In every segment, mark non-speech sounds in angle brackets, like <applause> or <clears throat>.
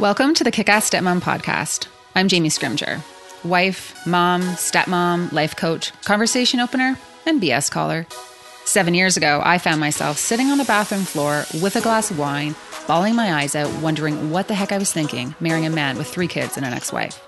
Welcome to the Kick Ass Stepmom podcast. I'm Jamie Scrimgeour, wife, mom, stepmom, life coach, conversation opener, and BS caller. Seven years ago, I found myself sitting on the bathroom floor with a glass of wine, bawling my eyes out, wondering what the heck I was thinking, marrying a man with three kids and an ex wife.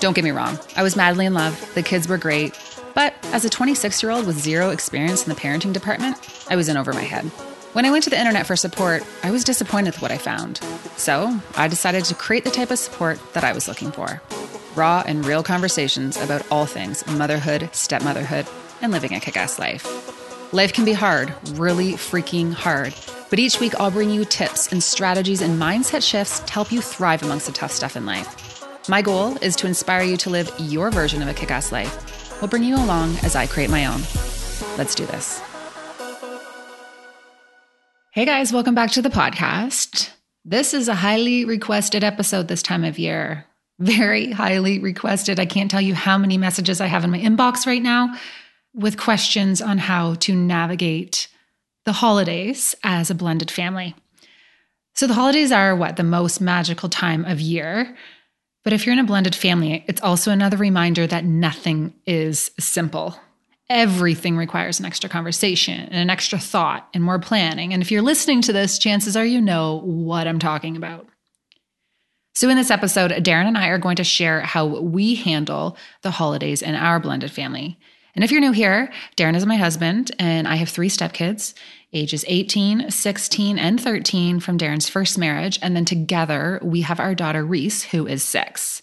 Don't get me wrong, I was madly in love, the kids were great, but as a 26 year old with zero experience in the parenting department, I was in over my head. When I went to the internet for support, I was disappointed with what I found. So I decided to create the type of support that I was looking for raw and real conversations about all things motherhood, stepmotherhood, and living a kick ass life. Life can be hard, really freaking hard. But each week, I'll bring you tips and strategies and mindset shifts to help you thrive amongst the tough stuff in life. My goal is to inspire you to live your version of a kick ass life. We'll bring you along as I create my own. Let's do this. Hey guys, welcome back to the podcast. This is a highly requested episode this time of year. Very highly requested. I can't tell you how many messages I have in my inbox right now with questions on how to navigate the holidays as a blended family. So, the holidays are what? The most magical time of year. But if you're in a blended family, it's also another reminder that nothing is simple everything requires an extra conversation and an extra thought and more planning. And if you're listening to this, chances are you know what I'm talking about. So, in this episode, Darren and I are going to share how we handle the holidays in our blended family. And if you're new here, Darren is my husband, and I have three stepkids, ages 18, 16, and 13 from Darren's first marriage. And then together, we have our daughter Reese, who is six.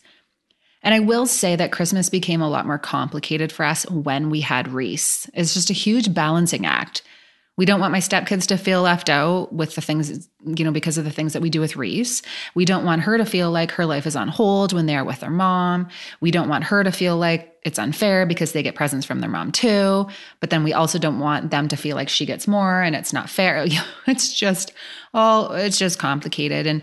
And I will say that Christmas became a lot more complicated for us when we had Reese. It's just a huge balancing act. We don't want my stepkids to feel left out with the things, you know, because of the things that we do with Reese. We don't want her to feel like her life is on hold when they are with their mom. We don't want her to feel like it's unfair because they get presents from their mom too. But then we also don't want them to feel like she gets more and it's not fair. <laughs> It's just all, it's just complicated. And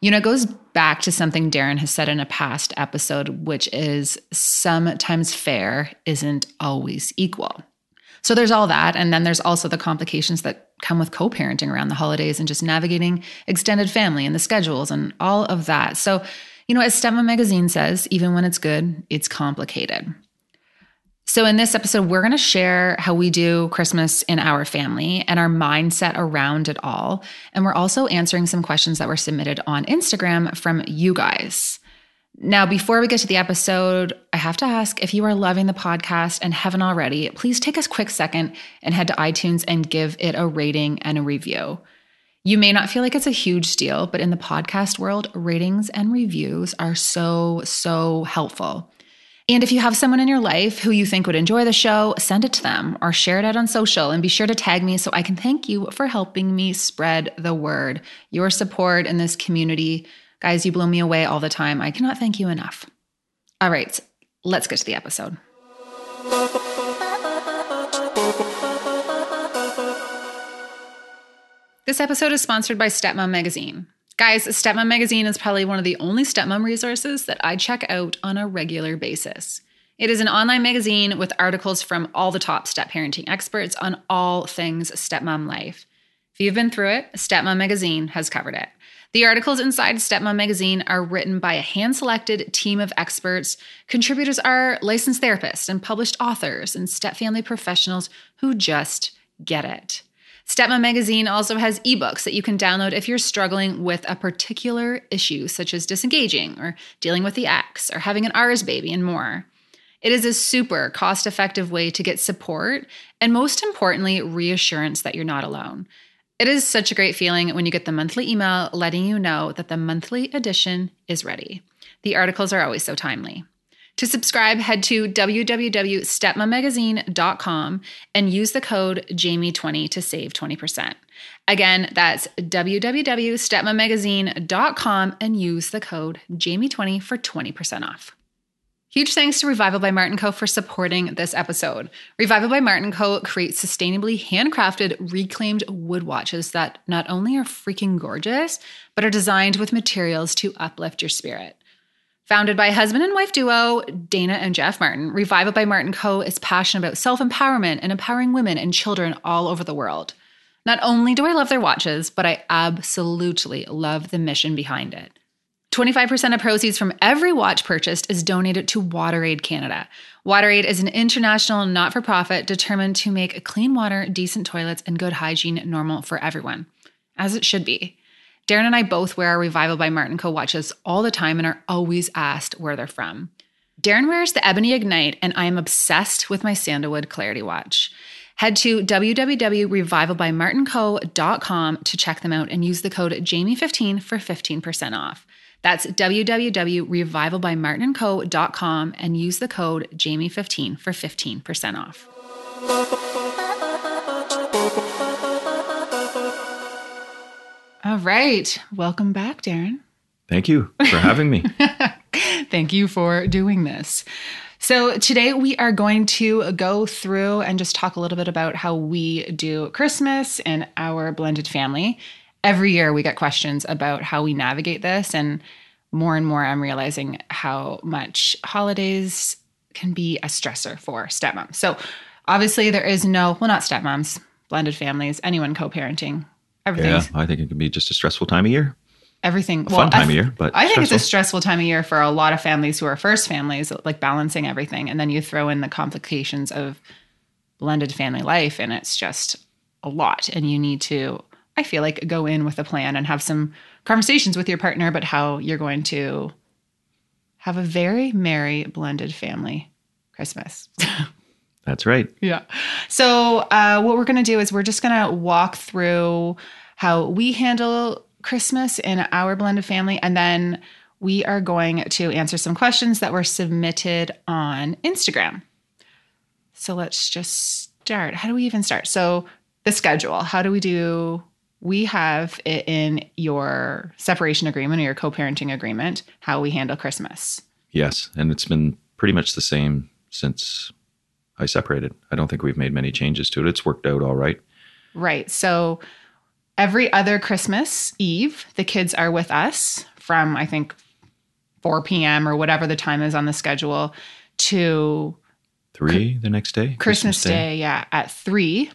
you know, it goes back to something Darren has said in a past episode, which is sometimes fair isn't always equal. So there's all that. And then there's also the complications that come with co parenting around the holidays and just navigating extended family and the schedules and all of that. So, you know, as Stepmom Magazine says, even when it's good, it's complicated. So, in this episode, we're going to share how we do Christmas in our family and our mindset around it all. And we're also answering some questions that were submitted on Instagram from you guys. Now, before we get to the episode, I have to ask if you are loving the podcast and haven't already, please take a quick second and head to iTunes and give it a rating and a review. You may not feel like it's a huge deal, but in the podcast world, ratings and reviews are so, so helpful. And if you have someone in your life who you think would enjoy the show, send it to them or share it out on social and be sure to tag me so I can thank you for helping me spread the word. Your support in this community, guys, you blow me away all the time. I cannot thank you enough. All right, let's get to the episode. This episode is sponsored by Stepmom Magazine. Guys, Stepmom Magazine is probably one of the only stepmom resources that I check out on a regular basis. It is an online magazine with articles from all the top step parenting experts on all things stepmom life. If you've been through it, Stepmom Magazine has covered it. The articles inside Stepmom Magazine are written by a hand selected team of experts. Contributors are licensed therapists and published authors and step family professionals who just get it. Stepmom Magazine also has ebooks that you can download if you're struggling with a particular issue, such as disengaging or dealing with the ex or having an ours baby and more. It is a super cost effective way to get support and, most importantly, reassurance that you're not alone. It is such a great feeling when you get the monthly email letting you know that the monthly edition is ready. The articles are always so timely. To subscribe, head to www.stepmommagazine.com and use the code Jamie20 to save 20%. Again, that's www.stepmommagazine.com and use the code Jamie20 for 20% off. Huge thanks to Revival by Martin Co. for supporting this episode. Revival by Martin Co. creates sustainably handcrafted, reclaimed wood watches that not only are freaking gorgeous, but are designed with materials to uplift your spirit. Founded by husband and wife duo Dana and Jeff Martin, Revival by Martin Co. is passionate about self empowerment and empowering women and children all over the world. Not only do I love their watches, but I absolutely love the mission behind it. 25% of proceeds from every watch purchased is donated to WaterAid Canada. WaterAid is an international not for profit determined to make clean water, decent toilets, and good hygiene normal for everyone, as it should be. Darren and I both wear our Revival by Martin Co watches all the time and are always asked where they're from. Darren wears the Ebony Ignite, and I am obsessed with my Sandalwood Clarity watch. Head to www.revivalbymartinco.com to check them out and use the code Jamie15 for 15% off. That's www.revivalbymartinco.com and use the code Jamie15 for 15% off. All right. Welcome back, Darren. Thank you for having me. <laughs> Thank you for doing this. So, today we are going to go through and just talk a little bit about how we do Christmas in our blended family. Every year we get questions about how we navigate this. And more and more, I'm realizing how much holidays can be a stressor for stepmoms. So, obviously, there is no, well, not stepmoms, blended families, anyone co parenting. Everything. Yeah, I think it can be just a stressful time of year everything. Well, fun time of year, but I think stressful. it's a stressful time of year for a lot of families who are first families, like balancing everything, and then you throw in the complications of blended family life, and it's just a lot. And you need to, I feel like, go in with a plan and have some conversations with your partner about how you're going to have a very merry blended family Christmas. <laughs> That's right. Yeah. So, uh, what we're going to do is we're just going to walk through how we handle Christmas in our blended family. And then we are going to answer some questions that were submitted on Instagram. So let's just start. How do we even start? So, the schedule. How do we do? We have it in your separation agreement or your co parenting agreement how we handle Christmas. Yes. And it's been pretty much the same since I separated. I don't think we've made many changes to it. It's worked out all right. Right. So, every other Christmas Eve, the kids are with us from, I think, 4 p.m. or whatever the time is on the schedule to three the next day. Christmas, Christmas day. day, yeah, at three.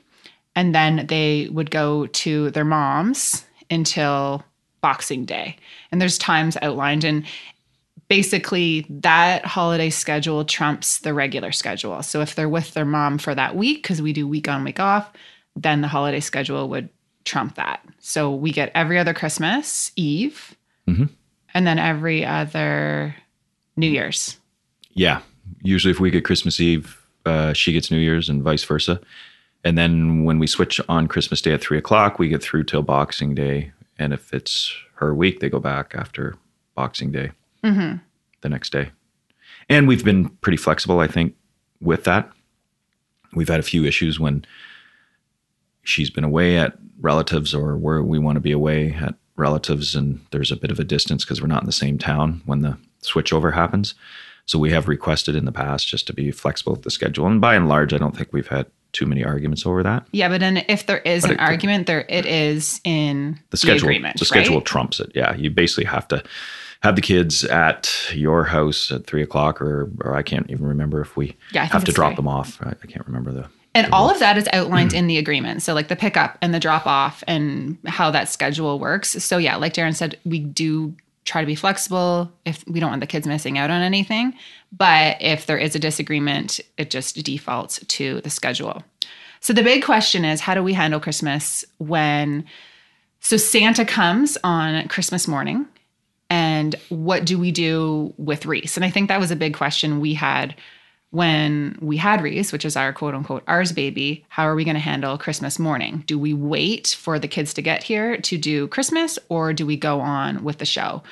And then they would go to their moms until Boxing Day. And there's times outlined. And basically, that holiday schedule trumps the regular schedule. So if they're with their mom for that week, because we do week on, week off, then the holiday schedule would trump that. So we get every other Christmas Eve mm-hmm. and then every other New Year's. Yeah. Usually, if we get Christmas Eve, uh, she gets New Year's and vice versa. And then when we switch on Christmas Day at three o'clock, we get through till Boxing Day. And if it's her week, they go back after Boxing Day mm-hmm. the next day. And we've been pretty flexible, I think, with that. We've had a few issues when she's been away at relatives or where we want to be away at relatives and there's a bit of a distance because we're not in the same town when the switchover happens. So we have requested in the past just to be flexible with the schedule. And by and large, I don't think we've had too many arguments over that. Yeah, but then if there is but an it, argument, there it is in the schedule. The, agreement, the schedule right? trumps it. Yeah, you basically have to have the kids at your house at three o'clock, or or I can't even remember if we yeah, have to drop them off. I, I, can't remember the and all of that is outlined <clears throat> in the agreement. So, like the pickup and the drop off and how that schedule works. So, yeah, like Darren said, we do try to be flexible if we don't want the kids missing out on anything. But if there is a disagreement, it just defaults to the schedule. So, the big question is how do we handle Christmas when? So, Santa comes on Christmas morning. And what do we do with Reese? And I think that was a big question we had when we had Reese, which is our quote unquote ours baby, how are we going to handle Christmas morning? Do we wait for the kids to get here to do Christmas or do we go on with the show?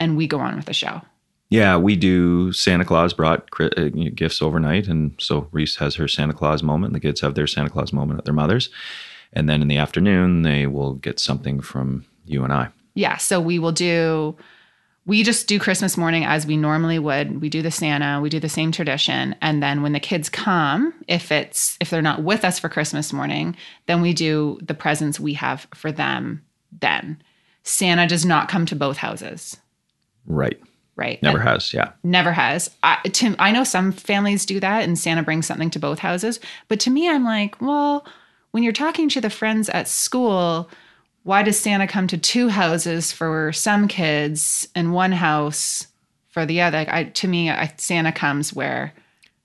And we go on with the show. Yeah, we do. Santa Claus brought uh, gifts overnight. And so Reese has her Santa Claus moment. And the kids have their Santa Claus moment at their mother's. And then in the afternoon, they will get something from you and I. Yeah. So we will do we just do Christmas morning as we normally would. We do the Santa, we do the same tradition, and then when the kids come, if it's if they're not with us for Christmas morning, then we do the presents we have for them then. Santa does not come to both houses. Right. Right. Never and has, yeah. Never has. I, to, I know some families do that and Santa brings something to both houses, but to me I'm like, well, when you're talking to the friends at school, why does Santa come to two houses for some kids and one house for the other? I, to me, I, Santa comes where.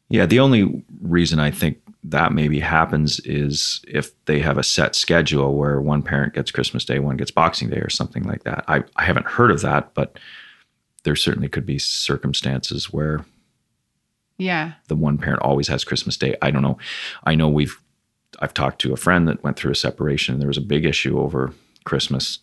Yeah, the only reason I think that maybe happens is if they have a set schedule where one parent gets Christmas Day, one gets Boxing Day, or something like that. I, I haven't heard of that, but there certainly could be circumstances where yeah the one parent always has Christmas Day. I don't know. I know we've I've talked to a friend that went through a separation and there was a big issue over Christmas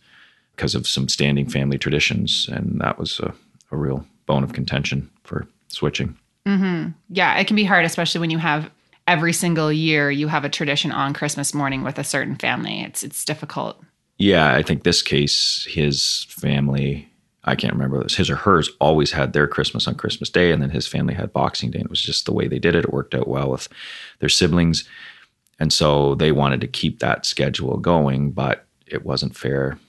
because of some standing family traditions, and that was a, a real bone of contention for switching. Mm-hmm. Yeah, it can be hard, especially when you have every single year you have a tradition on Christmas morning with a certain family. It's it's difficult. Yeah, I think this case, his family, I can't remember this, his or hers always had their Christmas on Christmas Day, and then his family had Boxing Day. And it was just the way they did it. It worked out well with their siblings. And so they wanted to keep that schedule going, but it wasn't fair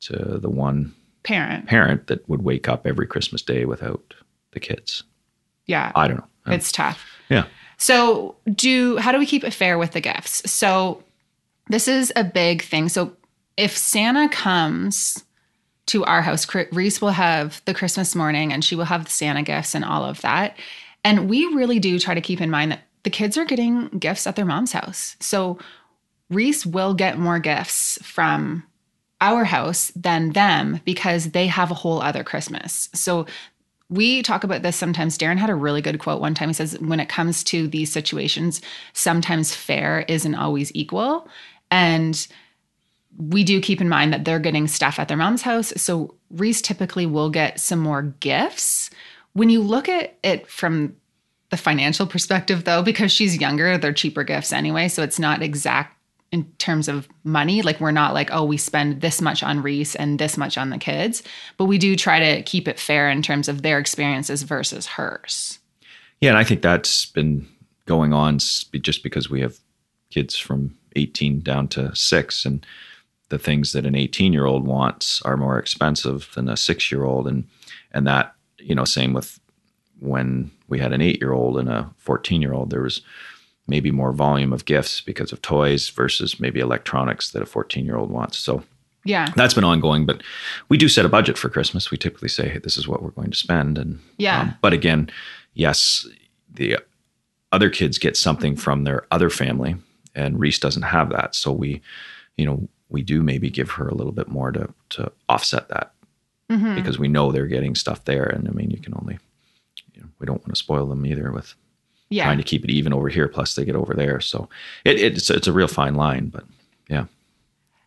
to the one parent parent that would wake up every Christmas Day without the kids. Yeah. I don't know. It's tough. Yeah. So, do how do we keep it fair with the gifts? So, this is a big thing. So, if Santa comes to our house, Reese will have the Christmas morning and she will have the Santa gifts and all of that. And we really do try to keep in mind that the kids are getting gifts at their mom's house. So, Reese will get more gifts from our house than them because they have a whole other Christmas. So we talk about this sometimes. Darren had a really good quote one time. He says, when it comes to these situations, sometimes fair isn't always equal. And we do keep in mind that they're getting stuff at their mom's house. So Reese typically will get some more gifts. When you look at it from the financial perspective, though, because she's younger, they're cheaper gifts anyway. So it's not exact in terms of money. Like we're not like, oh, we spend this much on Reese and this much on the kids, but we do try to keep it fair in terms of their experiences versus hers. Yeah, and I think that's been going on just because we have kids from 18 down to 6 and the things that an 18 year old wants are more expensive than a 6 year old and and that you know same with when we had an 8 year old and a 14 year old there was maybe more volume of gifts because of toys versus maybe electronics that a 14 year old wants. So yeah, that's been ongoing, but we do set a budget for Christmas. We typically say, hey, this is what we're going to spend. And yeah, um, but again, yes, the other kids get something from their other family and Reese doesn't have that. So we, you know, we do maybe give her a little bit more to, to offset that mm-hmm. because we know they're getting stuff there. And I mean, you can only, you know, we don't want to spoil them either with yeah. trying to keep it even over here. Plus, they get over there, so it, it's it's a real fine line. But yeah,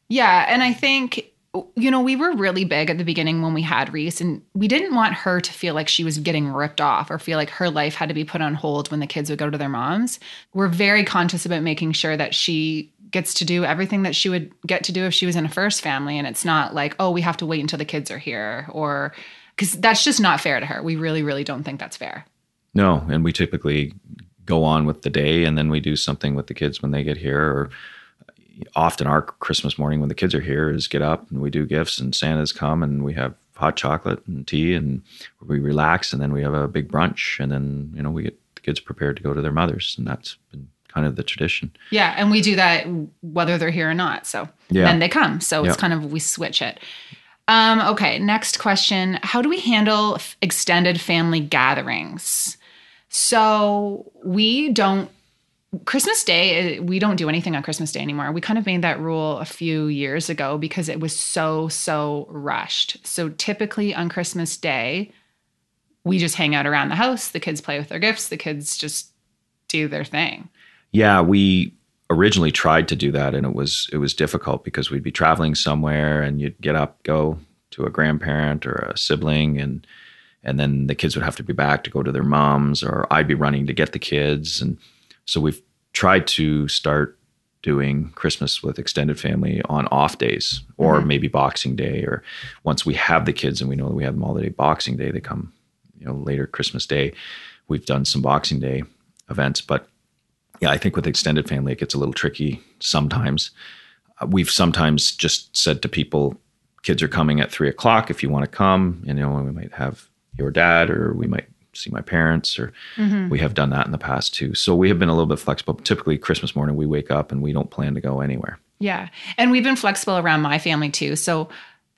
yeah, and I think you know we were really big at the beginning when we had Reese, and we didn't want her to feel like she was getting ripped off or feel like her life had to be put on hold when the kids would go to their moms. We're very conscious about making sure that she gets to do everything that she would get to do if she was in a first family and it's not like oh we have to wait until the kids are here or because that's just not fair to her we really really don't think that's fair no, and we typically go on with the day and then we do something with the kids when they get here or often our Christmas morning when the kids are here is get up and we do gifts and Santa's come and we have hot chocolate and tea and we relax and then we have a big brunch and then you know we get the kids prepared to go to their mothers and that's been kind of the tradition. Yeah, and we do that whether they're here or not. So yeah. then they come. So it's kind of we switch it. Um, okay, next question. How do we handle extended family gatherings? So we don't Christmas Day, eh, we don't do anything on Christmas Day anymore. We kind of made that rule a few years ago because it was so, so rushed. So typically on Christmas Day, we just hang out around the house. The kids play with their gifts. The kids just do their thing. Yeah, we originally tried to do that and it was it was difficult because we'd be traveling somewhere and you'd get up, go to a grandparent or a sibling and and then the kids would have to be back to go to their moms or I'd be running to get the kids. And so we've tried to start doing Christmas with extended family on off days or mm-hmm. maybe Boxing Day or once we have the kids and we know that we have them all the day Boxing Day they come you know later Christmas Day. We've done some Boxing Day events but yeah I think with extended family it gets a little tricky sometimes. Uh, we've sometimes just said to people kids are coming at three o'clock if you want to come. And you know we might have your dad or we might see my parents or mm-hmm. we have done that in the past too so we have been a little bit flexible typically christmas morning we wake up and we don't plan to go anywhere Yeah. And we've been flexible around my family too. So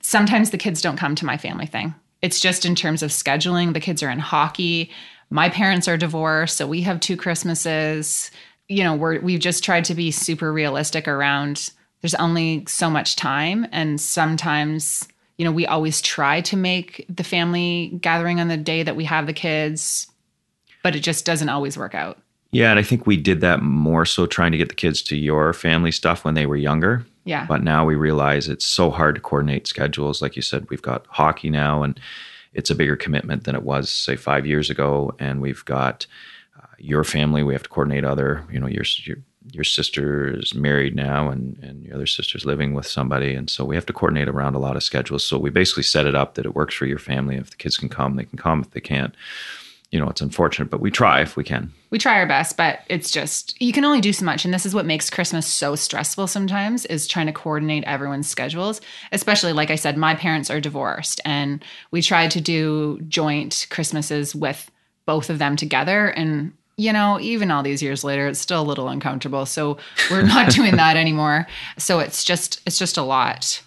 sometimes the kids don't come to my family thing. It's just in terms of scheduling. The kids are in hockey. My parents are divorced, so we have two Christmases. You know, we're we've just tried to be super realistic around there's only so much time and sometimes you know, we always try to make the family gathering on the day that we have the kids, but it just doesn't always work out. Yeah, and I think we did that more so trying to get the kids to your family stuff when they were younger. Yeah. But now we realize it's so hard to coordinate schedules. Like you said, we've got hockey now, and it's a bigger commitment than it was, say, five years ago. And we've got uh, your family. We have to coordinate other, you know, your your your sister is married now and, and your other sister's living with somebody. And so we have to coordinate around a lot of schedules. So we basically set it up that it works for your family. If the kids can come, they can come. If they can't, you know, it's unfortunate, but we try if we can. We try our best, but it's just, you can only do so much. And this is what makes Christmas so stressful sometimes is trying to coordinate everyone's schedules. Especially, like I said, my parents are divorced and we tried to do joint Christmases with both of them together. And you know, even all these years later, it's still a little uncomfortable. So we're not <laughs> doing that anymore. So it's just it's just a lot.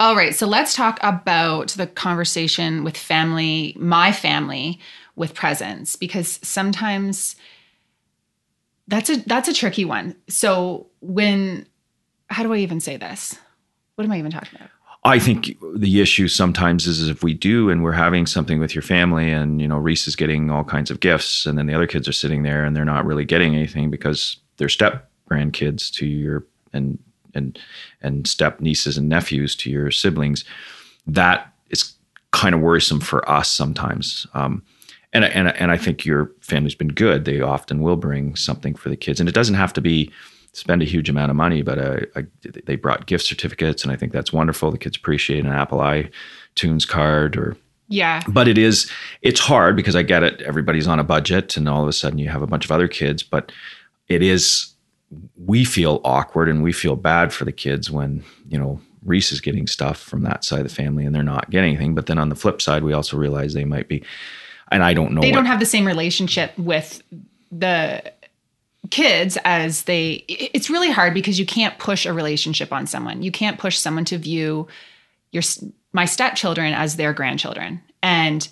All right, so let's talk about the conversation with family, my family with presents because sometimes that's a that's a tricky one. So when how do I even say this? What am I even talking about? I think the issue sometimes is if we do and we're having something with your family and you know Reese is getting all kinds of gifts and then the other kids are sitting there and they're not really getting anything because they're step grandkids to your and and and step nieces and nephews to your siblings that is kind of worrisome for us sometimes. Um, and and and I think your family's been good. They often will bring something for the kids and it doesn't have to be spend a huge amount of money, but uh, I, they brought gift certificates, and I think that's wonderful. The kids appreciate an Apple iTunes card or yeah. But it is it's hard because I get it. Everybody's on a budget, and all of a sudden you have a bunch of other kids. But it is we feel awkward and we feel bad for the kids when you know Reese is getting stuff from that side of the family and they're not getting anything. But then on the flip side, we also realize they might be, and I don't know. They what, don't have the same relationship with the kids as they it's really hard because you can't push a relationship on someone. You can't push someone to view your my stepchildren as their grandchildren. And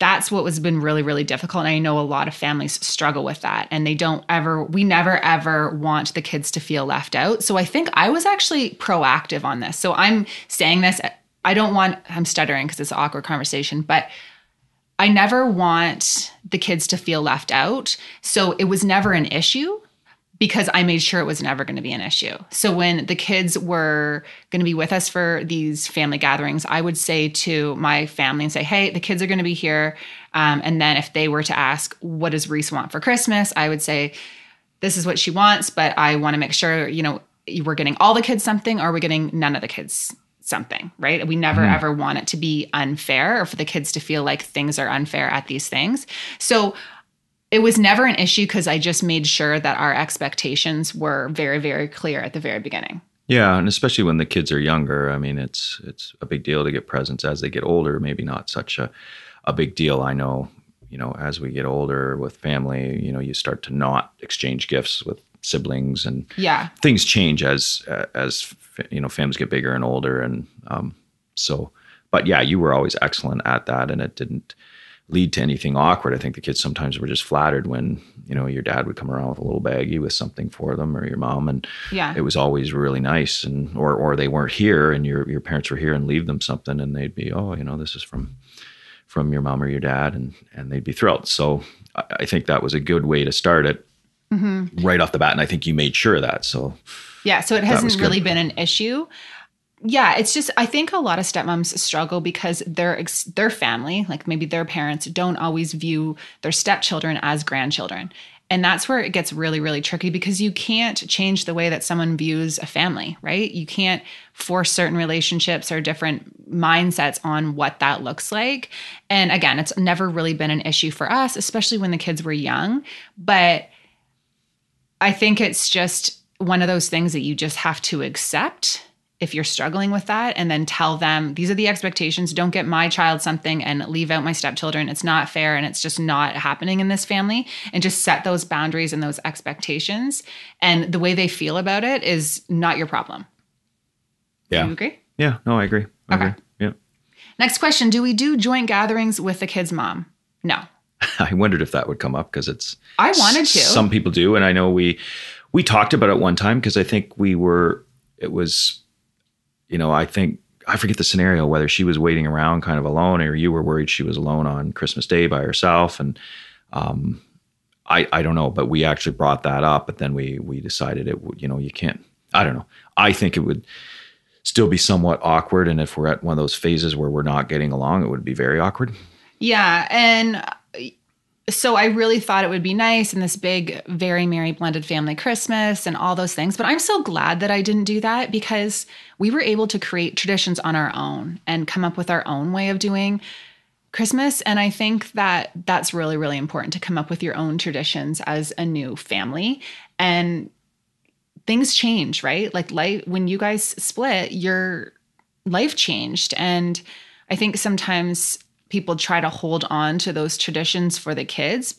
that's what has been really really difficult. And i know a lot of families struggle with that. And they don't ever we never ever want the kids to feel left out. So i think i was actually proactive on this. So i'm saying this i don't want i'm stuttering because it's an awkward conversation but I never want the kids to feel left out. So it was never an issue because I made sure it was never going to be an issue. So when the kids were going to be with us for these family gatherings, I would say to my family and say, "Hey, the kids are going to be here." Um, and then if they were to ask, "What does Reese want for Christmas?" I would say, "This is what she wants, but I want to make sure you know we're getting all the kids something, or we're getting none of the kids something, right? We never mm. ever want it to be unfair or for the kids to feel like things are unfair at these things. So it was never an issue because I just made sure that our expectations were very, very clear at the very beginning. Yeah, and especially when the kids are younger, I mean, it's it's a big deal to get presents. As they get older, maybe not such a a big deal. I know, you know, as we get older with family, you know, you start to not exchange gifts with siblings and yeah. things change as uh, as you know families get bigger and older and um, so but yeah you were always excellent at that and it didn't lead to anything awkward. I think the kids sometimes were just flattered when you know your dad would come around with a little baggie with something for them or your mom and yeah. it was always really nice and or or they weren't here and your your parents were here and leave them something and they'd be oh you know this is from from your mom or your dad and and they'd be thrilled. So I, I think that was a good way to start it mm-hmm. right off the bat. And I think you made sure of that. So, yeah, so it hasn't really been an issue. Yeah, it's just I think a lot of stepmoms struggle because their their family, like maybe their parents, don't always view their stepchildren as grandchildren. And that's where it gets really, really tricky because you can't change the way that someone views a family, right? You can't force certain relationships or different mindsets on what that looks like. And again, it's never really been an issue for us, especially when the kids were young. But I think it's just one of those things that you just have to accept if you're struggling with that and then tell them these are the expectations don't get my child something and leave out my stepchildren it's not fair and it's just not happening in this family and just set those boundaries and those expectations and the way they feel about it is not your problem Yeah. do you agree Yeah. No, I agree. I Okay. agree. Yeah. next question do we do joint gatherings with the kids mom no <laughs> I wondered if that would come up because it's i wanted to Some people do, and I know we we talked about it one time because I think we were. It was, you know, I think I forget the scenario whether she was waiting around kind of alone or you were worried she was alone on Christmas Day by herself, and um, I I don't know, but we actually brought that up, but then we we decided it would, you know, you can't. I don't know. I think it would still be somewhat awkward, and if we're at one of those phases where we're not getting along, it would be very awkward. Yeah. And so I really thought it would be nice in this big, very merry blended family Christmas and all those things. But I'm so glad that I didn't do that because we were able to create traditions on our own and come up with our own way of doing Christmas. And I think that that's really, really important to come up with your own traditions as a new family. And things change, right? Like life, when you guys split, your life changed. And I think sometimes people try to hold on to those traditions for the kids.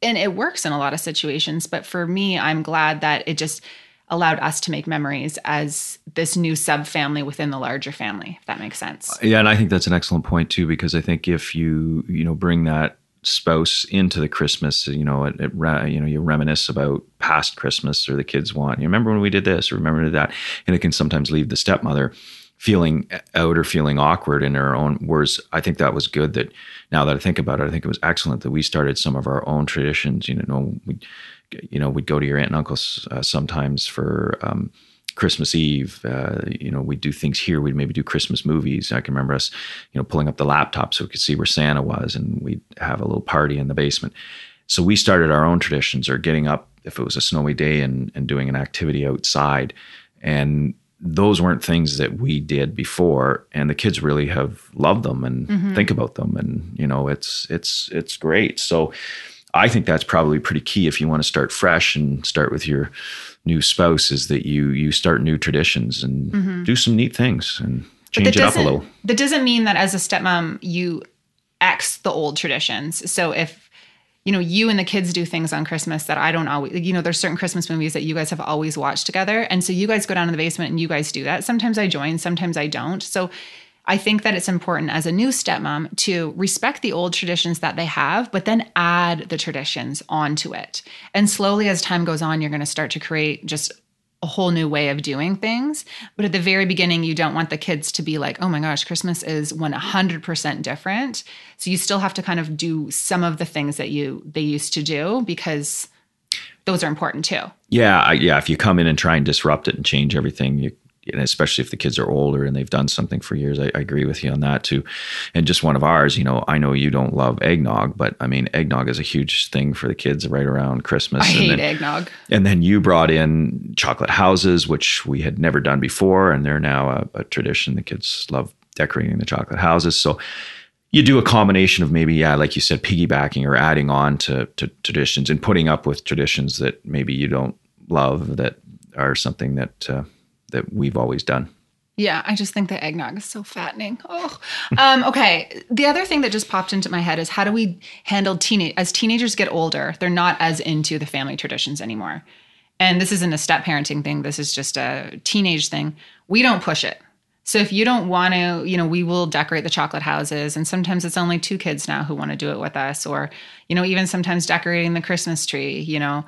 And it works in a lot of situations. But for me, I'm glad that it just allowed us to make memories as this new subfamily within the larger family, if that makes sense. Uh, yeah, and I think that's an excellent point too, because I think if you you know bring that spouse into the Christmas, you know, it, it you know you reminisce about past Christmas, or the kids want you remember when we did this, or remember that, and it can sometimes leave the stepmother feeling out or feeling awkward in her own words. I think that was good. That now that I think about it, I think it was excellent that we started some of our own traditions. You know, we you know we'd go to your aunt and uncle's uh, sometimes for. Um, Christmas Eve, uh, you know, we'd do things here. We'd maybe do Christmas movies. I can remember us, you know, pulling up the laptop so we could see where Santa was, and we'd have a little party in the basement. So we started our own traditions, or getting up if it was a snowy day and and doing an activity outside, and those weren't things that we did before, and the kids really have loved them and mm-hmm. think about them, and you know, it's it's it's great. So. I think that's probably pretty key if you want to start fresh and start with your new spouse is that you you start new traditions and mm-hmm. do some neat things and change it up a little. That doesn't mean that as a stepmom, you X the old traditions. So if you know you and the kids do things on Christmas that I don't always, you know, there's certain Christmas movies that you guys have always watched together, and so you guys go down to the basement and you guys do that. Sometimes I join, sometimes I don't. So I think that it's important as a new stepmom to respect the old traditions that they have, but then add the traditions onto it. And slowly, as time goes on, you're going to start to create just a whole new way of doing things. But at the very beginning, you don't want the kids to be like, oh my gosh, Christmas is 100% different. So you still have to kind of do some of the things that you they used to do because those are important too. Yeah, yeah. If you come in and try and disrupt it and change everything, you, and especially if the kids are older and they've done something for years, I, I agree with you on that too. And just one of ours, you know, I know you don't love eggnog, but I mean, eggnog is a huge thing for the kids right around Christmas. I and hate then, eggnog. And then you brought in chocolate houses, which we had never done before, and they're now a, a tradition. The kids love decorating the chocolate houses. So you do a combination of maybe, yeah, like you said, piggybacking or adding on to, to traditions and putting up with traditions that maybe you don't love that are something that uh, that we've always done. Yeah, I just think the eggnog is so fattening. Oh, um, <laughs> okay. The other thing that just popped into my head is how do we handle teenage as teenagers get older? They're not as into the family traditions anymore, and this isn't a step parenting thing. This is just a teenage thing. We don't push it. So if you don't want to, you know, we will decorate the chocolate houses, and sometimes it's only two kids now who want to do it with us, or you know, even sometimes decorating the Christmas tree. You know,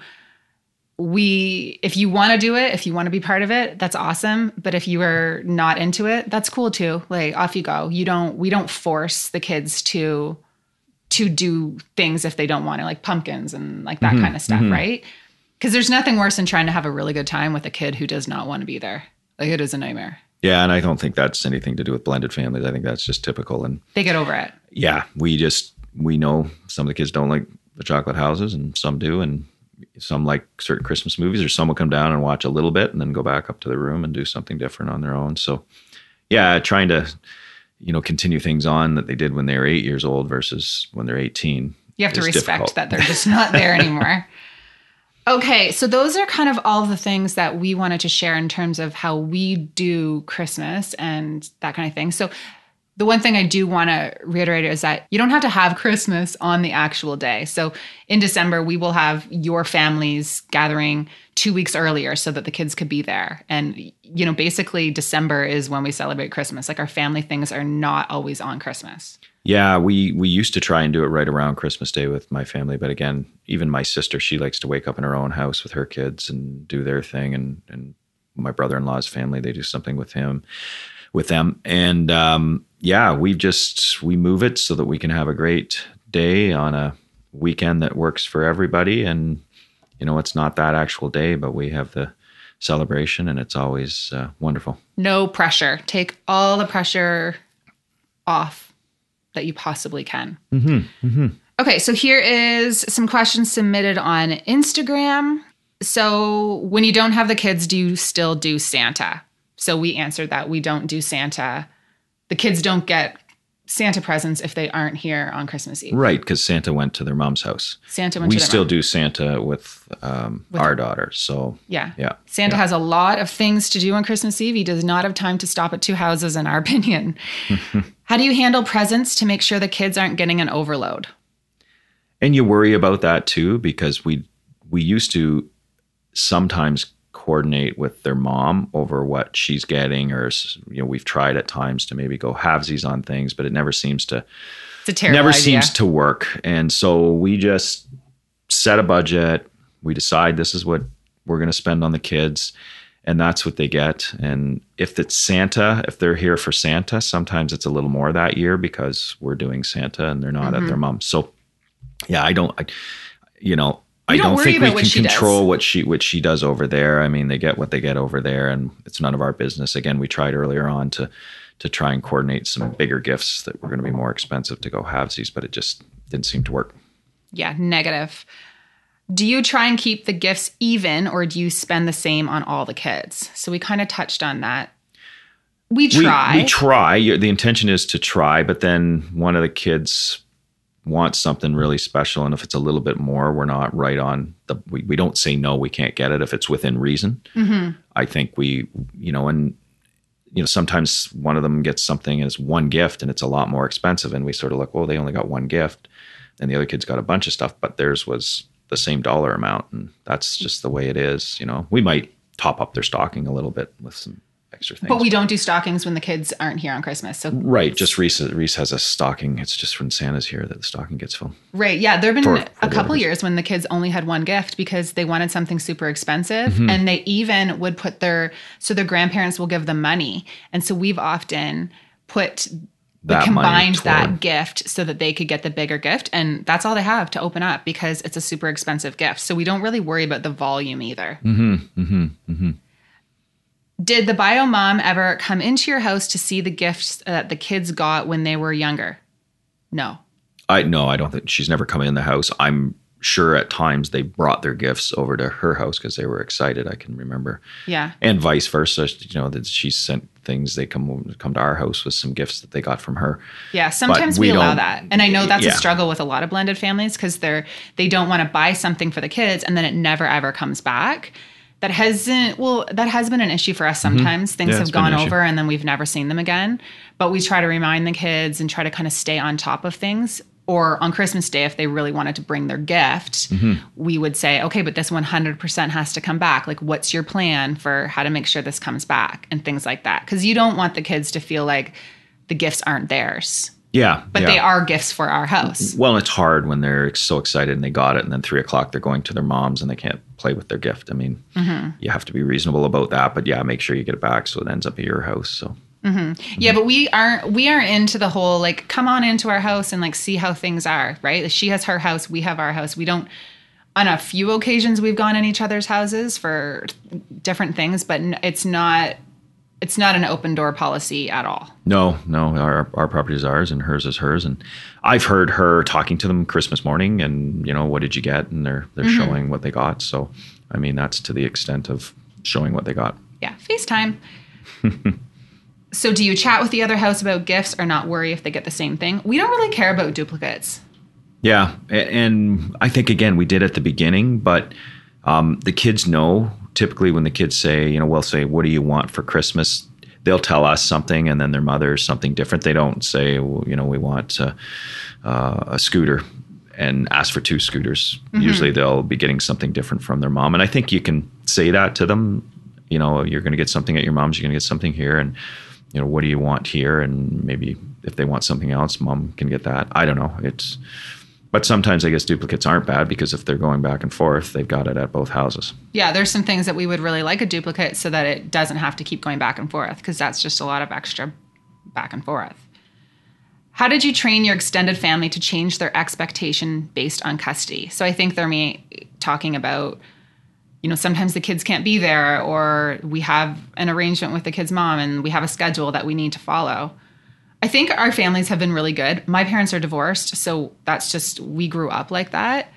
we if you want to do it if you want to be part of it that's awesome. But if you are not into it that's cool too. Like off you go. You don't we don't force the kids to to do things if they don't want to like pumpkins and like that mm-hmm. kind of stuff mm-hmm. right? Because there's nothing worse than trying to have a really good time with a kid who does not want to be there. Like it is a nightmare. Yeah, and I don't think that's anything to do with blended families. I think that's just typical. And they get over it. Yeah, we just we know some of the kids don't like the chocolate houses, and some do, and some like certain Christmas movies, or some will come down and watch a little bit and then go back up to the room and do something different on their own. So, yeah, trying to you know continue things on that they did when they were eight years old versus when they're eighteen. you have to respect difficult. that they're just not there <laughs> anymore Okay, so those are kind of all the things that we wanted to share in terms of how we do Christmas and that kind of thing. So the one thing I do want to reiterate is that you don't have to have <laughs> Christmas on the actual day. So in December, we will have your families gathering two weeks earlier so that the kids could be there. And, you know, basically, December is when we celebrate Christmas. Like our family things are not always on Christmas. Yeah, we we used to try and do it right around Christmas Day with my family, but again, even my sister, she likes to wake up in her own house with her kids and do their thing, and and my brother in law's family, they do something with him, with them, and um, yeah, we just we move it so that we can have a great day on a weekend that works for everybody, and you know, it's not that actual day, but we have the celebration, and it's always uh, wonderful. No pressure. Take all the pressure off that you possibly can. Mm-hmm, mm-hmm. Okay, so here is some questions submitted on Instagram. So, when you don't have the kids, do you still do Santa? So, we answered that we don't do Santa. The kids don't get Santa presents if they aren't here on Christmas Eve. Right, because Santa went to their mom's house. Santa went we to their still mom. do Santa with, um, With- our daughter. So Yeah. yeah, Santa yeah. has a lot of things to do on Christmas Eve. He does not have time to stop at two houses, in our <laughs> opinion. <laughs> How do you handle presents to make sure the kids aren't getting an overload? and you worry about that too because we we used to sometimes coordinate with their mom over what she's getting or you know we've tried at times to maybe go halvesies on things but it never seems to It's a terrible never idea. seems to work and so we just set a budget we decide this is what we're going to spend on the kids and that's what they get and if it's santa if they're here for santa sometimes it's a little more that year because we're doing santa and they're not Mm-hmm. at their mom so yeah i don't I, you know I don't don't think we can she does. control what she what she does over there. I mean, they get what they get over there, and it's none of our business. Again, we tried earlier on to to try and coordinate some bigger gifts that were going to be more expensive to go halvesies, but it just didn't seem to work. Yeah, negative. Do you try and keep the gifts even or do you spend the same on all the kids? So we kind of touched on that. We We- try. We, try. The intention is to try, but then one of the kids wants something really special, and if it's a little bit more, we're not right on the. We, we don't say no, we can't get it if it's within reason. Mm-hmm. I think we, you know, and you know, sometimes one of them gets something as one gift, and it's a lot more expensive, and we sort of look, well, they only got one gift, and the other kids got a bunch of stuff, but theirs was the same dollar amount, and that's just the way it is. You know, we might top up their stocking a little bit with some extra things. but we don't do stockings when the kids aren't here on Christmas. So Right, just Reese. Reese has a stocking. It's just when Santa's here that the stocking gets filled. Right. Yeah. There have been For- a for the couple years when the kids only had one gift because they wanted something super expensive. Mm-hmm. And they even would put their, so their grandparents will give them money. And so we've often put, That combined that gift so that they could get the bigger gift. And that's all they have to open up because it's a super expensive gift. So we don't really worry about the volume either. Mm-hmm. Mm-hmm. Mm-hmm. Did the bio mom ever come into your house to see the gifts that the kids got when they were younger? No. I no, I don't think she's never come in the house. I'm sure at times they brought their gifts over to her house because they were excited. I can remember, Yeah. and vice versa. You know that she sent things. They come come to our house with some gifts that they got from her. Yeah, sometimes we we, allow that. And I know that's yeah. a struggle with a lot of blended families because they're they don't want to buy something for the kids and then it never ever comes back. That hasn't well, that has been an issue for us sometimes. Things Mm-hmm. Yeah, have gone an over and then we've never seen them again. But we try to remind the kids and try to kind of stay on top of things. Or on Christmas Day, if they really wanted to bring their gift, Mm-hmm. we would say, okay, but this 100% has to come back. Like, what's your plan for how to make sure this comes back and things like that? Because you don't want the kids to feel like the gifts aren't theirs Yeah, but yeah. they are gifts for our house. Well, it's hard when they're so excited and they got it, and then three o'clock they're going to their moms and they can't play with their gift. I mean, Mm-hmm. you have to be reasonable about that, but yeah, make sure you get it back so it ends up at your house. So Yeah, but we aren't we aren't into the whole like come on into our house and like see how things are, right? She has her house, we have our house. We don't on a few occasions we've gone in each other's houses for different things, but it's not it's not an open door policy at all. no, no, our our property is ours and hers is hers. And I've heard her talking to them Christmas morning, and you know, what did you get? And they're they're Mm-hmm. showing what they got. So I mean, that's to the extent of showing what they got. Yeah, FaceTime. <laughs> so do you chat with the other house about gifts or not worry if they get the same thing? We don't really care about duplicates. Yeah, and I think again we did at the beginning, but Um, the kids know typically when the kids say, you know, we'll say, "What do you want for Christmas?" They'll tell us something, and then their mother something different. They don't say, well, you know, we want uh, uh, a scooter and ask for two scooters. Mm-hmm. Usually, they'll be getting something different from their mom, and I think you can say that to them. You know, you're going to get something at your mom's. You're going to get something here, and you know, what do you want here? And maybe if they want something else, mom can get that. I don't know. It's but sometimes I guess duplicates aren't bad because if they're going back and forth, they've got it at both houses. Yeah, there's some things that we would really like a duplicate so that it doesn't have to keep going back and forth because that's just a lot of extra back and forth. How did you train your extended family to change their expectation based on custody? So I think they're me talking about you know sometimes the kids can't be there or we have an arrangement with the kid's mom and we have a schedule that we need to follow I think our families have been really good. My parents are divorced, so that's just we grew up like that.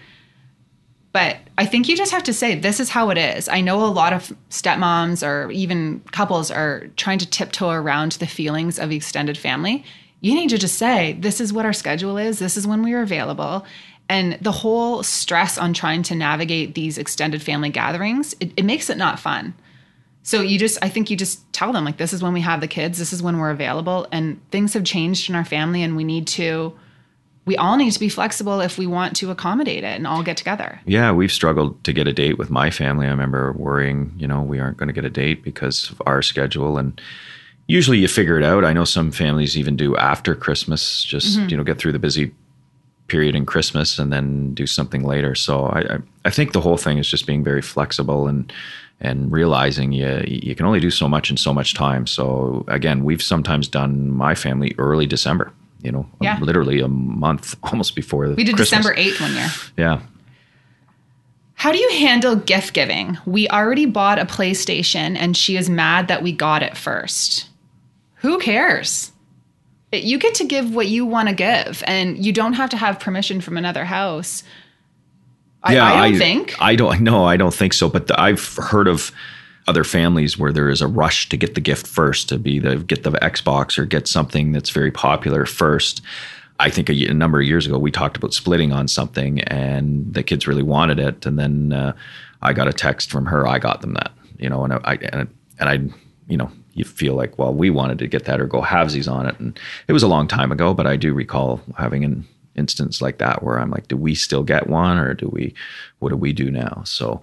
But I think you just have to say this is how it is. I know a lot of stepmoms or even couples are trying to tiptoe around the feelings of extended family. You need to just say this is what our schedule is. This is when we are available. And the whole stress on trying to navigate these extended family gatherings, it, it makes it not fun. So you just, I think you just tell them, like, this is when we have the kids, this is when we're available, and things have changed in our family, and we need to, we all need to be flexible if we want to accommodate it and all get together. Yeah, we've struggled to get a date with my family. I remember worrying, you know, we aren't going to get a date because of our schedule. And usually you figure it out. I know some families even do after Christmas, just, mm-hmm. you know, get through the busy period in Christmas and then do something later. So I, I, I think the whole thing is just being very flexible and and realizing you you can only do so much in so much time. So again, we've sometimes done my family early December. You know, yeah. literally a month <laughs> almost before. The We did Christmas. December eighth one year. Yeah. How do you handle gift giving? We already bought a PlayStation, and she is mad that we got it first. Who cares? You get to give what you want to give, and you don't have to have permission from another house yeah, I, I don't I, think. I don't. No, I don't think so. But the, I've heard of other families where there is a rush to get the gift first, to be the get the Xbox or get something that's very popular first. I think a, a number of years ago we talked about splitting on something, and the kids really wanted it, and then uh, I got a text from her. I got them that, you know, and I and, and I, you know, you feel like, well, we wanted to get that or go halvesies on it, and it was a long time ago, but I do recall having an instance like that where I'm like, do we still get one or do we, what do we do now? So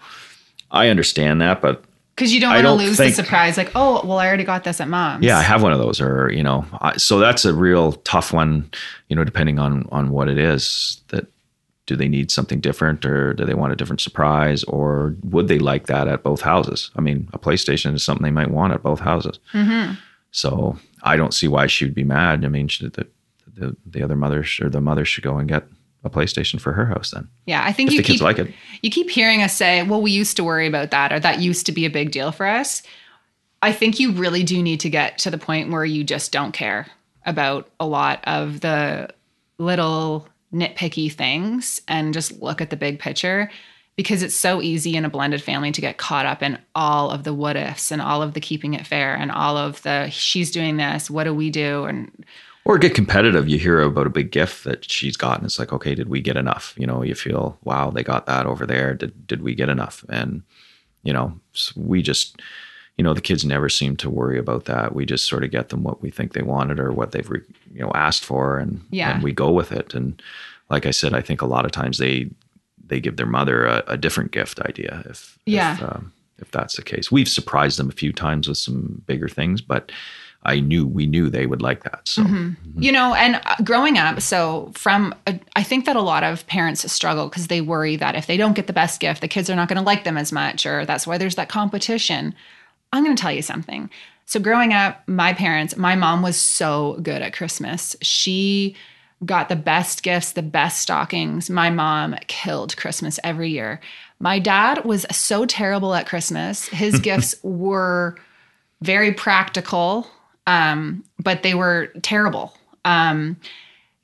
I understand that, but because you don't want to lose think, the surprise, like, oh, well, I already got this at mom's. Yeah, I have one of those, or you know, I, so that's a real tough one. You know, depending on on what it is, that do they need something different, or do they want a different surprise, or would they like that at both houses? I mean, a PlayStation is something they might want at both houses. Mm-hmm. So I don't see why she would be mad. I mean, she, the the, the other mother or the mother should go and get a PlayStation for her house then. Yeah, I think you the keep, kids like it. You keep hearing us say, "Well, we used to worry about that," or "That used to be a big deal for us." I think you really do need to get to the point where you just don't care about a lot of the little nitpicky things and just look at the big picture because it's so easy in a blended family to get caught up in all of the what ifs and all of the keeping it fair and all of the she's doing this, what do we do and or get competitive. You hear about a big gift that she's gotten. It's like, okay, did we get enough? You know, you feel, wow, they got that over there. Did did we get enough? And you know, we just, you know, the kids never seem to worry about that. We just sort of get them what we think they wanted or what they've, you know, asked for, and yeah. and we go with it. And like I said, I think a lot of times they they give their mother a, a different gift idea if yeah. If, um, if that's the case. We've surprised them a few times with some bigger things, but I knew we knew they would like that. So, mm-hmm. Mm-hmm. you know, and uh, growing up, so from, a, I think that a lot of parents struggle because they worry that if they don't get the best gift, the kids are not going to like them as much, or that's why there's that competition. I'm going to tell you something. So, growing up, my parents, my mom was so good at Christmas. She got the best gifts, the best stockings. My mom killed Christmas every year. My dad was so terrible at Christmas. His <laughs> gifts were very practical um, but they were terrible. Um,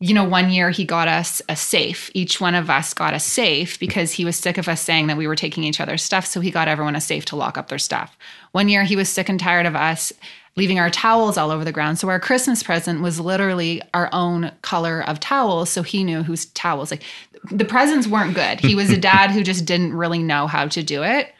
you know, one year he got us a safe. Each one of us got a safe because he was sick of us saying that we were taking each other's stuff. So he got everyone a safe to lock up their stuff. One year he was sick and tired of us leaving our towels all over the ground. So our Christmas present was literally our own color of towels. So he knew whose towels. Like the presents weren't good. He was a <laughs> dad who just didn't really know how to do it.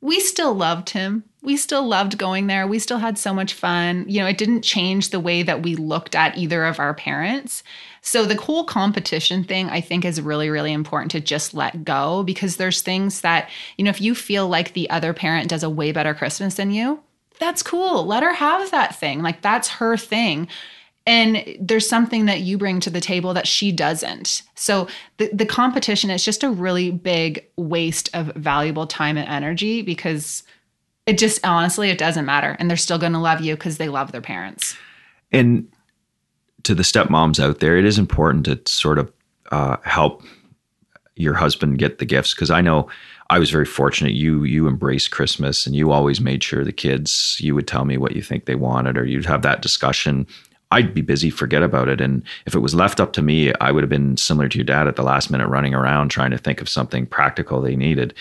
We still loved him. We still loved going there. We still had so much fun. You know, it didn't change the way that we looked at either of our parents. So the whole competition thing I think is really really important to just let go because there's things that, you know, if you feel like the other parent does a way better Christmas than you, that's cool. Let her have that thing. Like that's her thing. And there's something that you bring to the table that she doesn't. So the, the competition is just a really big waste of valuable time and energy because it just honestly it doesn't matter. And they're still gonna love you because they love their parents. And to the stepmoms out there, it is important to sort of uh, help your husband get the gifts because I know I was very fortunate. You you embraced Christmas and you always made sure the kids you would tell me what you think they wanted or you'd have that discussion. I'd be busy, forget about it. And if it was left up to me, I would have been similar to your dad at the last minute, running around trying to think of something practical they needed.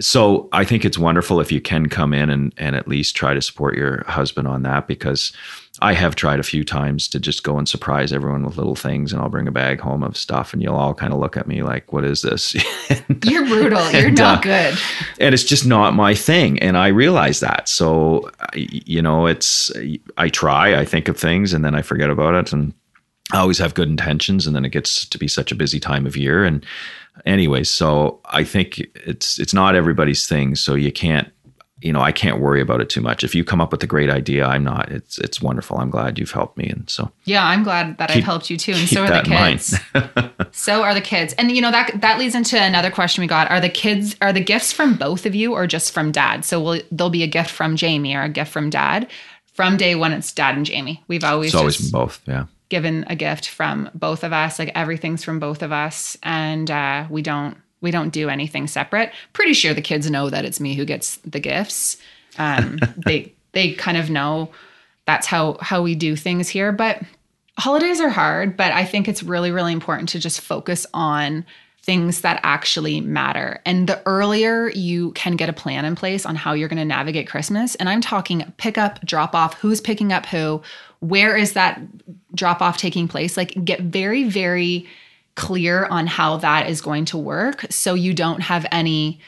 So I think it's wonderful if you can come in and, and at least try to support your husband on that because I have tried a few times to just go and surprise everyone with little things, and I'll bring a bag home of stuff, and you'll all kind of look at me like, "What is this?" <laughs> and, You're brutal. <laughs> You're and, not uh, good. And it's just not my thing, and I realize that. So, you know, it's I try, I think of things, and then I forget about it, and I always have good intentions, and then it gets to be such a busy time of year, and anyway, so I think it's it's not everybody's thing, so you can't you know, I can't worry about it too much. If you come up with a great idea, I'm not. It's it's wonderful. I'm glad you've helped me, and so yeah, I'm glad that keep, I've helped you too. And so are the kids. <laughs> so are the kids, and you know that that leads into another question we got: Are the kids are the gifts from both of you or just from dad? So will there'll be a gift from Jamie or a gift from dad? From day one, it's dad and Jamie. We've always it's always been both. Yeah, given a gift from both of us. Like everything's from both of us, and uh, we don't we don't do anything separate. Pretty sure the kids know that it's me who gets the gifts. Um, <laughs> they they kind of know that's how how we do things here. But holidays are hard, but I think it's really really important to just focus on things that actually matter. And the earlier you can get a plan in place on how you're going to navigate Christmas, and I'm talking pick up, drop off, who's picking up who, where is that drop off taking place? Like get very very clear on how that is going to work so you don't have any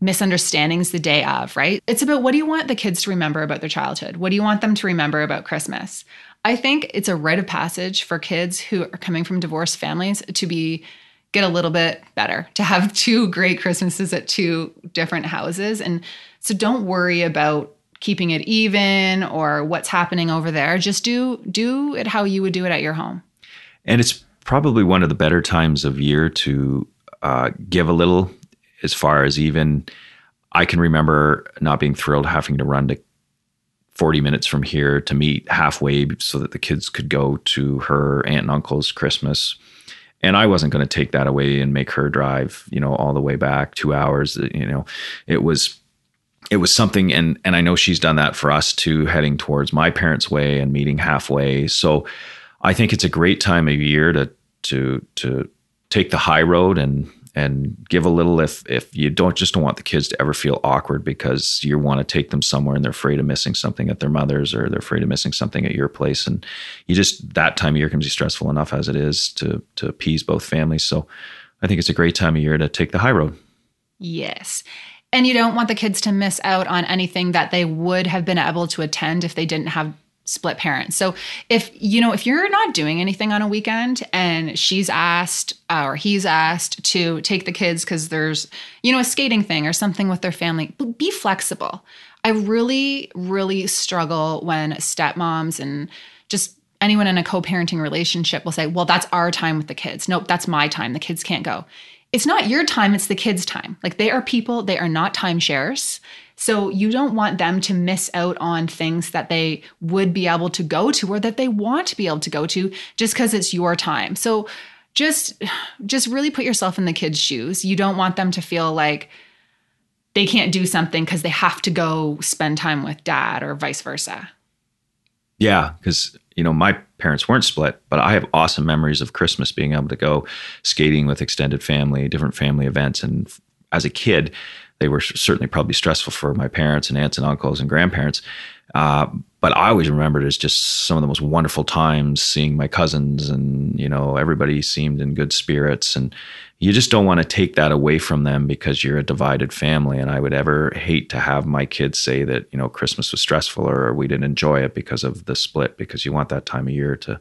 misunderstandings the day of, right? It's about what do you want the kids to remember about their childhood? What do you want them to remember about Christmas? I think it's a rite of passage for kids who are coming from divorced families to be get a little bit better, to have <laughs> two great Christmases at two different houses and so don't worry about keeping it even or what's happening over there. Just do do it how you would do it at your home. And it's probably one of the better times of year to uh, give a little as far as even I can remember not being thrilled having to run to 40 minutes from here to meet halfway so that the kids could go to her aunt and uncle's Christmas. And I wasn't going to take that away and make her drive, you know, all the way back two hours. You know, it was it was something and and I know she's done that for us too, heading towards my parents' way and meeting halfway. So I think it's a great time of year to to to take the high road and and give a little if if you don't just don't want the kids to ever feel awkward because you want to take them somewhere and they're afraid of missing something at their mother's or they're afraid of missing something at your place. And you just that time of year can be stressful enough as it is to to appease both families. So i think it's a great time of year to take the high road. Yes and you don't want the kids to miss out on anything that they would have been able to attend if they didn't have split parents. So if you know if you're not doing anything on a weekend and she's asked uh, or he's asked to take the kids cuz there's you know a skating thing or something with their family, be flexible. I really really struggle when stepmoms and just anyone in a co-parenting relationship will say, "Well, that's our time with the kids." Nope, that's my time. The kids can't go. It's not your time, it's the kids' time. Like they are people, they are not timeshares so you don't want them to miss out on things that they would be able to go to or that they want to be able to go to just because it's your time. So just just really put yourself in the kids' shoes. You don't want them to feel like they can't do something because they have to go spend time with dad or vice versa. Yeah, because you know my parents weren't split, but I have awesome memories of Christmas being able to go skating with extended family, different family events, and as a kid, they were certainly probably stressful for my parents and aunts and uncles and grandparents. Uh, but I always remembered as just some of the most wonderful times seeing my cousins and, you know, everybody seemed in good spirits. And you just don't want to take that away from them because you're a divided family. And I would ever hate to have my kids say that, you know, Christmas was stressful or we didn't enjoy it because of the split, because you want that time of year to,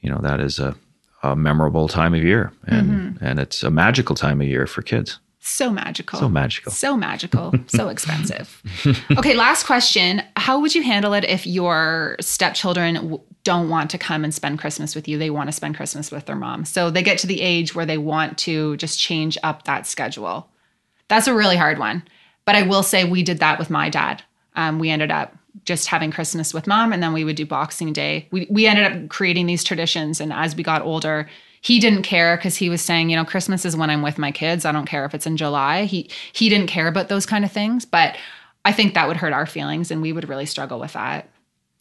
you know, that is a, a memorable time of year and, mm-hmm. and it's a magical time of year for kids. So magical. So magical. So magical. so <laughs> expensive. Okay, last question. How would you handle it if your stepchildren w- don't want to come and spend Christmas with you? They want to spend Christmas with their mom. So they get to the age where they want to just change up that schedule. That's a really hard one. But I will say we did that with my dad. Um, we ended up just having Christmas with mom and then we would do Boxing Day. We, we ended up creating these traditions. And as we got older, he didn't care because he was saying, you know, Christmas is when I'm with my kids. I don't care if it's in July. He he didn't care about those kind of things, but I think that would hurt our feelings and we would really struggle with that.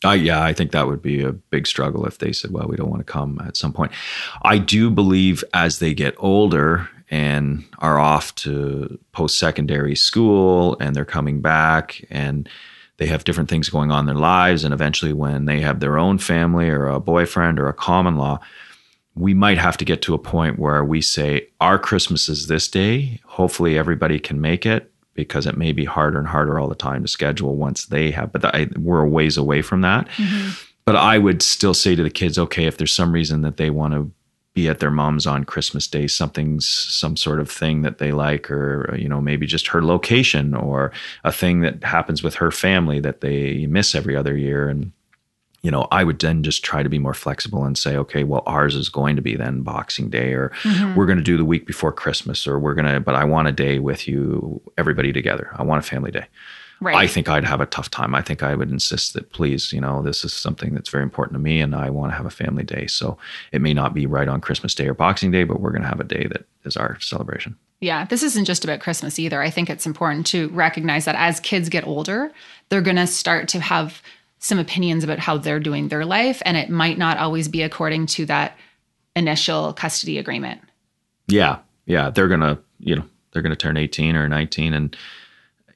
Uh, yeah, I think that would be a big struggle if they said, well, we don't want to come at some point. I do believe as they get older and are off to post secondary school and they're coming back and they have different things going on in their lives. And eventually, when they have their own family or a boyfriend or a common law, we might have to get to a point where we say our Christmas is this day. Hopefully, everybody can make it because it may be harder and harder all the time to schedule once they have. But I, we're a ways away from that. Mm-hmm. But I would still say to the kids, okay, if there's some reason that they want to be at their mom's on Christmas Day, something's some sort of thing that they like, or you know, maybe just her location, or a thing that happens with her family that they miss every other year, and you know, I would then just try to be more flexible and say, okay, well, ours is going to be then Boxing Day, or mm-hmm. we're going to do the week before Christmas, or we're going to, but I want a day with you, everybody together. I want a family day. Right. I think I'd have a tough time. I think I would insist that, please, you know, this is something that's very important to me and I want to have a family day. So it may not be right on Christmas Day or Boxing Day, but we're going to have a day that is our celebration. Yeah, this isn't just about Christmas either. I think it's important to recognize that as kids get older, they're going to start to have some opinions about how they're doing their life and it might not always be according to that initial custody agreement. Yeah yeah they're gonna you know they're gonna turn 18 or 19 and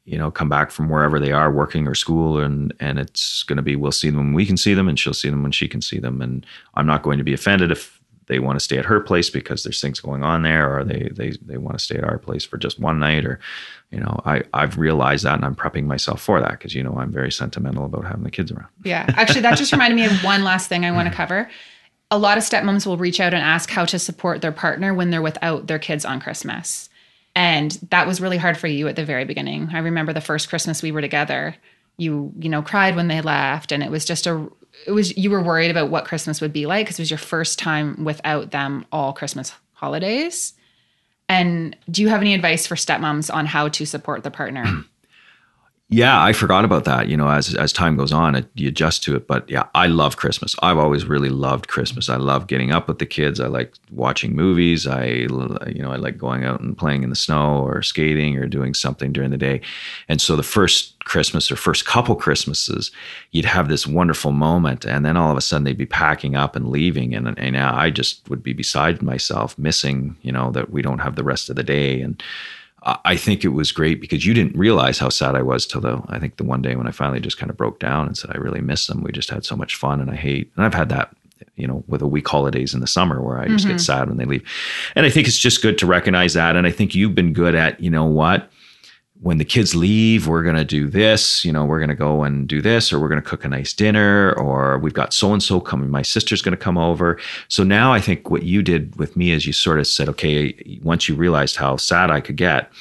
you know come back from wherever they are working or school and and it's going to be we'll see them when we can see them and she'll see them when she can see them and i'm not going to be offended if they want to stay at her place because there's things going on there or they mm-hmm. they they want to stay at our place for just one night or you know i i've realized that and i'm prepping myself for that because you know i'm very sentimental about having the kids around. Yeah actually that just reminded me of one last thing i want to mm-hmm. cover. A lot of stepmoms will reach out and ask how to support their partner when they're without their kids on christmas. And that was really hard for you at the very beginning. I remember the first christmas we were together you you know cried when they left and it was just a it was you were worried about what christmas would be like because it was your first time without them all christmas holidays. And do you have any advice for stepmoms on how to support the partner <clears throat> Yeah, I forgot about that. You know, as as time goes on, it, you adjust to it. But yeah, I love Christmas. I've always really loved Christmas. I love getting up with the kids. I like watching movies. I you know I like going out and playing in the snow or skating or doing something during the day. And so the first Christmas or first couple Christmases, you'd have this wonderful moment, and then all of a sudden they'd be packing up and leaving, and and I just would be beside myself, missing you know that we don't have the rest of the day and I think it was great because you didn't realize how sad I was till the I think the one day when I finally just kind of broke down and said I really miss them. We just had so much fun, and I hate. And I've had that, you know, with a week holidays in the summer where I just mm-hmm. get sad when they leave. And I think it's just good to recognize that. And I think you've been good at, you know what, when the kids leave, we're going to do this, you know, we're going to go and do this, or we're going to cook a nice dinner, or we've got so and so coming. My sister's going to come over. So now I think what you did with me is you sort of said, okay, once you realized how sad I could get,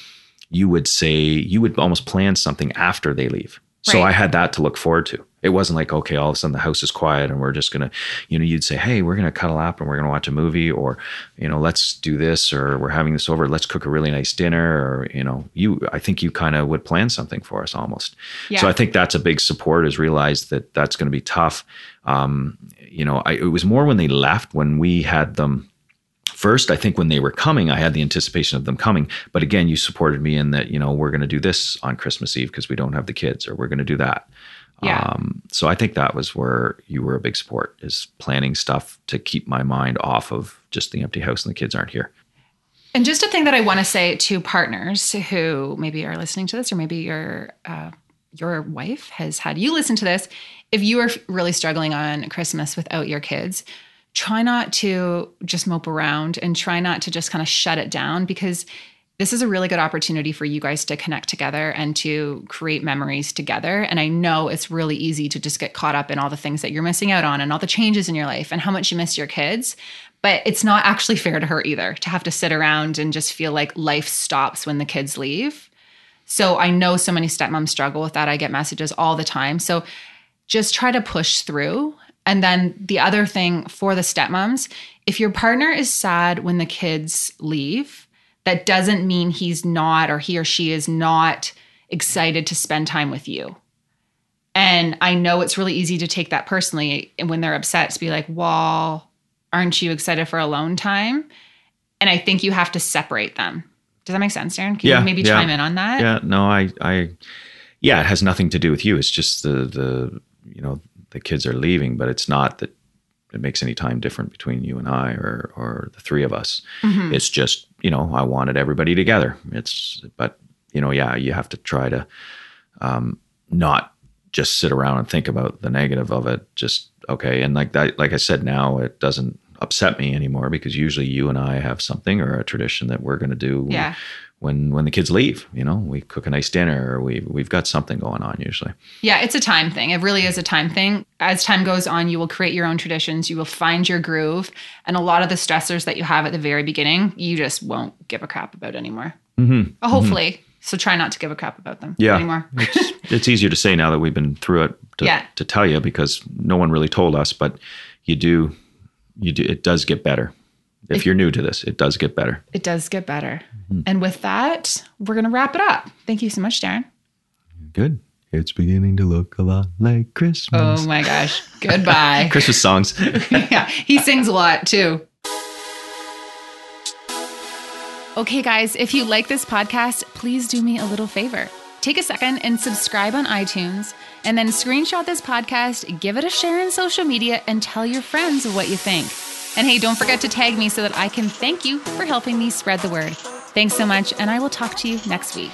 you would say, you would almost plan something after they leave. So. I had that to look forward to. It wasn't like, okay, all of a sudden the house is quiet and we're just going to, you know, you'd say, hey, we're going to cuddle up and we're going to watch a movie or, you know, let's do this or we're having this over. Let's cook a really nice dinner or, you know, you, I think you kind of would plan something for us almost. Yeah. So I think that's a big support is realize that that's going to be tough. Um, you know, I, it was more when they left, when we had them first i think when they were coming i had the anticipation of them coming but again you supported me in that you know we're going to do this on christmas eve because we don't have the kids or we're going to do that yeah. Um, so i think that was where you were a big support is planning stuff to keep my mind off of just the empty house and the kids aren't here and just a thing that i want to say to partners who maybe are listening to this or maybe you're uh, your wife has had you listen to this, if you are really struggling on Christmas without your kids, try not to just mope around and try not to just kind of shut it down because this is a really good opportunity for you guys to connect together and to create memories together. And I know it's really easy to just get caught up in all the things that you're missing out on and all the changes in your life and how much you miss your kids. But it's not actually fair to her either to have to sit around and just feel like life stops when the kids leave. So I know so many stepmoms struggle with that. I get messages all the time. So just try to push through. And then the other thing for the stepmoms, if your partner is sad when the kids leave, that doesn't mean he's not or he or she is not excited to spend time with you. And I know it's really easy to take that personally and when they're upset to be like, well, aren't you excited for alone time? And I think you have to separate them. Does that make sense, Darren? Can Yeah, you maybe yeah. chime in on that? Yeah, no, I, I, yeah, it has nothing to do with you. It's just the, the, you know, the kids are leaving, but it's not that it makes any time different between you and I or, or the three of us. Mm-hmm. It's just, you know, I wanted everybody together. It's, but, you know, yeah, you have to try to, um, not just sit around and think about the negative of it. Just, okay. And like that, like I said, now it doesn't upset me anymore because usually you and I have something or a tradition that we're going to do Yeah. when when the kids leave. You know, we cook a nice dinner, or we we've got something going on usually. Yeah, it's a time thing. It really is a time thing. As time goes on, you will create your own traditions. You will find your groove. And a lot of the stressors that you have at the very beginning, you just won't give a crap about anymore. Mm-hmm. Hopefully. So try not to give a crap about them Yeah, anymore. <laughs> it's, it's easier to say now that we've been through it to, Yeah. to tell you because no one really told us, but you do you do it does get better. If you're new to this, it does get better. It does get better. Mm-hmm. And with that, we're going to wrap it up. Thank you so much, Darren. Good. It's beginning to look a lot like Christmas. Oh my gosh. Goodbye. <laughs> Christmas songs. <laughs> yeah, he sings a lot too. Okay, guys, if you like this podcast, please do me a little favor. Take a second and subscribe on iTunes, and then screenshot this podcast, give it a share in social media, and tell your friends what you think. And hey, don't forget to tag me so that I can thank you for helping me spread the word. Thanks so much, and I will talk to you next week.